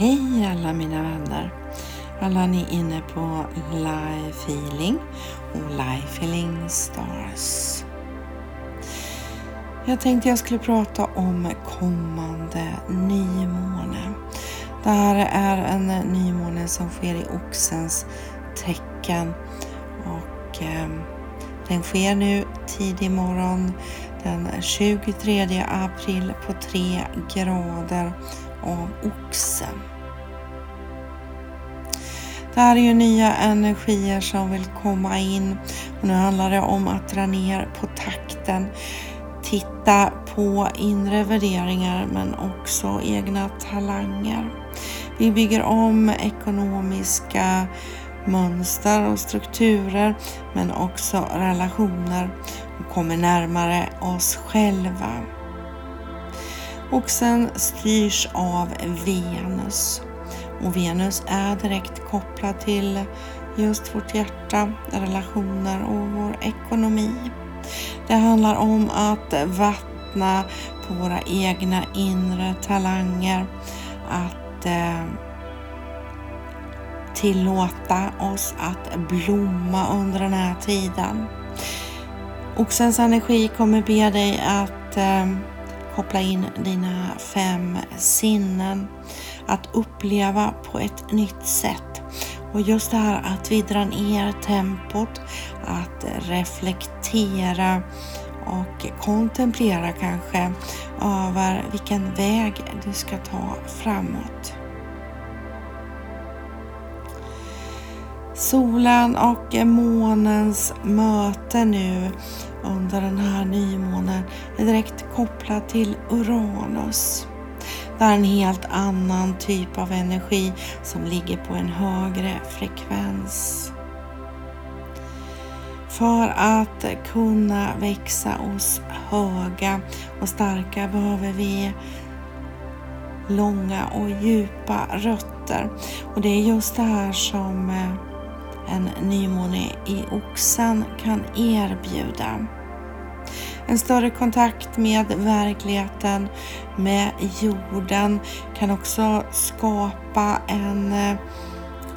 Hej alla mina vänner! Alla ni inne på Life Healing och Life Healing Stars. Jag tänkte jag skulle prata om kommande nymåne. Det här är en nymåne som sker i Oxens tecken och eh, den sker nu tidig morgon den 23 april på 3 grader av Oxen. Det här är ju nya energier som vill komma in och nu handlar det om att dra ner på takten, titta på inre värderingar men också egna talanger. Vi bygger om ekonomiska mönster och strukturer men också relationer och kommer närmare oss själva. Oxen styrs av Venus och Venus är direkt kopplad till just vårt hjärta, relationer och vår ekonomi. Det handlar om att vattna på våra egna inre talanger, att eh, tillåta oss att blomma under den här tiden. Oxens energi kommer be dig att eh, koppla in dina fem sinnen, att uppleva på ett nytt sätt. Och just det här att vi drar ner tempot, att reflektera och kontemplera kanske över vilken väg du ska ta framåt. Solen och månens möte nu under den här nymånen är direkt kopplad till Uranus. Det är en helt annan typ av energi som ligger på en högre frekvens. För att kunna växa oss höga och starka behöver vi långa och djupa rötter. Och det är just det här som eh, en nymåne i Oxen kan erbjuda. En större kontakt med verkligheten, med jorden kan också skapa en eh,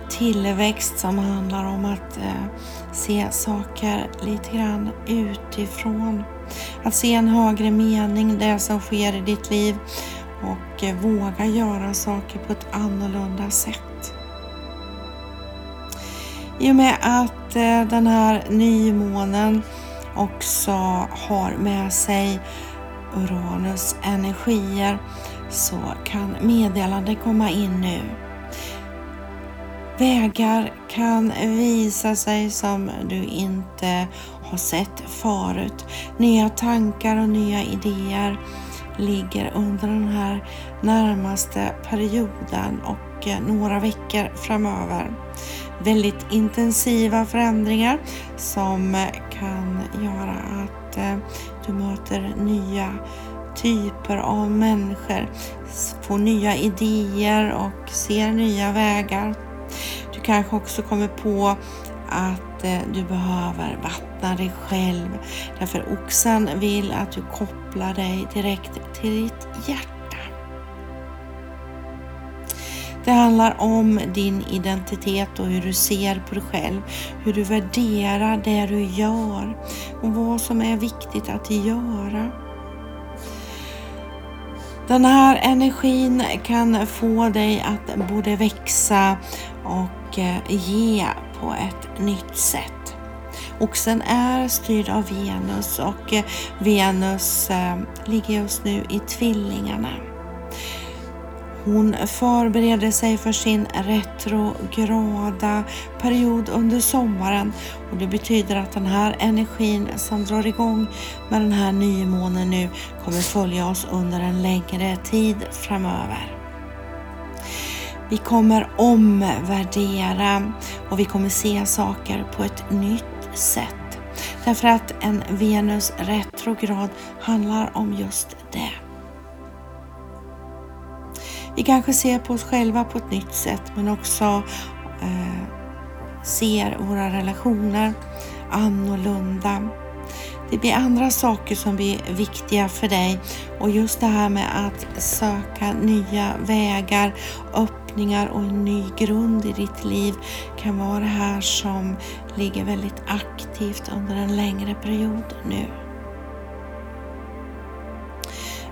tillväxt som handlar om att eh, se saker lite grann utifrån. Att se en högre mening, det som sker i ditt liv och eh, våga göra saker på ett annorlunda sätt. I och med att eh, den här nymånen också har med sig Uranus energier så kan meddelanden komma in nu. Vägar kan visa sig som du inte har sett förut. Nya tankar och nya idéer ligger under den här närmaste perioden och eh, några veckor framöver. Väldigt intensiva förändringar som eh, kan göra att eh, du möter nya typer av människor, får nya idéer och ser nya vägar. Du kanske också kommer på att eh, du behöver vattna dig själv därför oxen vill att du kopplar dig direkt till ditt hjärta. Det handlar om din identitet och hur du ser på dig själv, hur du värderar det du gör och vad som är viktigt att göra. Den här energin kan få dig att både växa och eh, ge på ett nytt sätt. Oxen är styrd av Venus och eh, Venus eh, ligger just nu i tvillingarna. Hon förbereder sig för sin retrograda period under sommaren och det betyder att den här energin som drar igång med den här nymånen nu kommer följa oss under en längre tid framöver. Vi kommer omvärdera och vi kommer se saker på ett nytt sätt. Därför att en Venus retrograd handlar om just det. Vi kanske ser på oss själva på ett nytt sätt men också eh, ser våra relationer annorlunda. Det blir andra saker som blir viktiga för dig och just det här med att söka nya vägar, öppna öppningar och en ny grund i ditt liv kan vara det här som ligger väldigt aktivt under en längre period nu.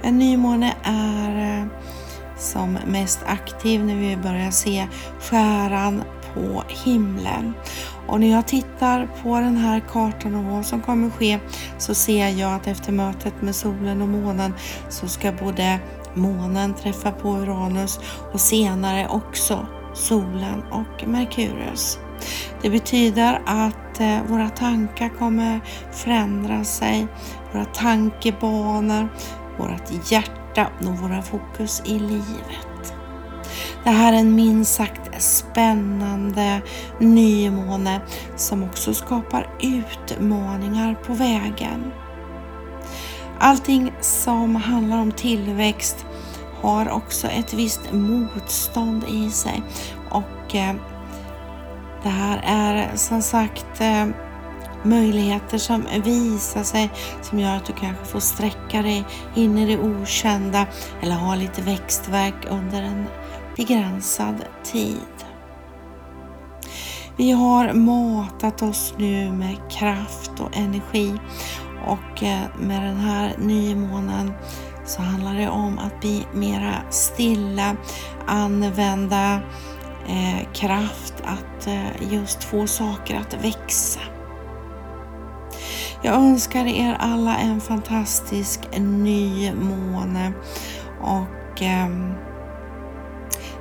En nymåne är eh, som mest aktiv när vi börjar se skäran på himlen. Och när jag tittar på den här kartan och vad som kommer ske så ser jag att efter mötet med solen och månen så ska både månen träffar på Uranus och senare också solen och Merkurius. Det betyder att eh, våra tankar kommer förändra sig, våra tankebanor, vårt hjärta och våra fokus i livet. Det här är en minst sagt spännande nymåne som också skapar utmaningar på vägen. Allting som handlar om tillväxt har också ett visst motstånd i sig och eh, det här är som sagt eh, möjligheter som visar sig som gör att du kanske får sträcka dig in i det okända eller ha lite växtverk under en begränsad tid. Vi har matat oss nu med kraft och energi och eh, med den här nymånen så handlar det om att bli mera stilla, använda eh, kraft att eh, just få saker att växa. Jag önskar er alla en fantastisk ny måne och eh,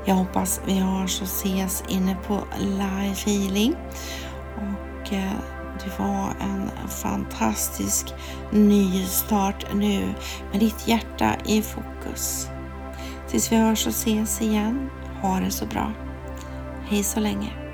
jag hoppas vi hörs och ses inne på Life Healing. Och eh, det var en fantastisk nystart nu med ditt hjärta i fokus. Tills vi hörs och ses igen, ha det så bra. Hej så länge.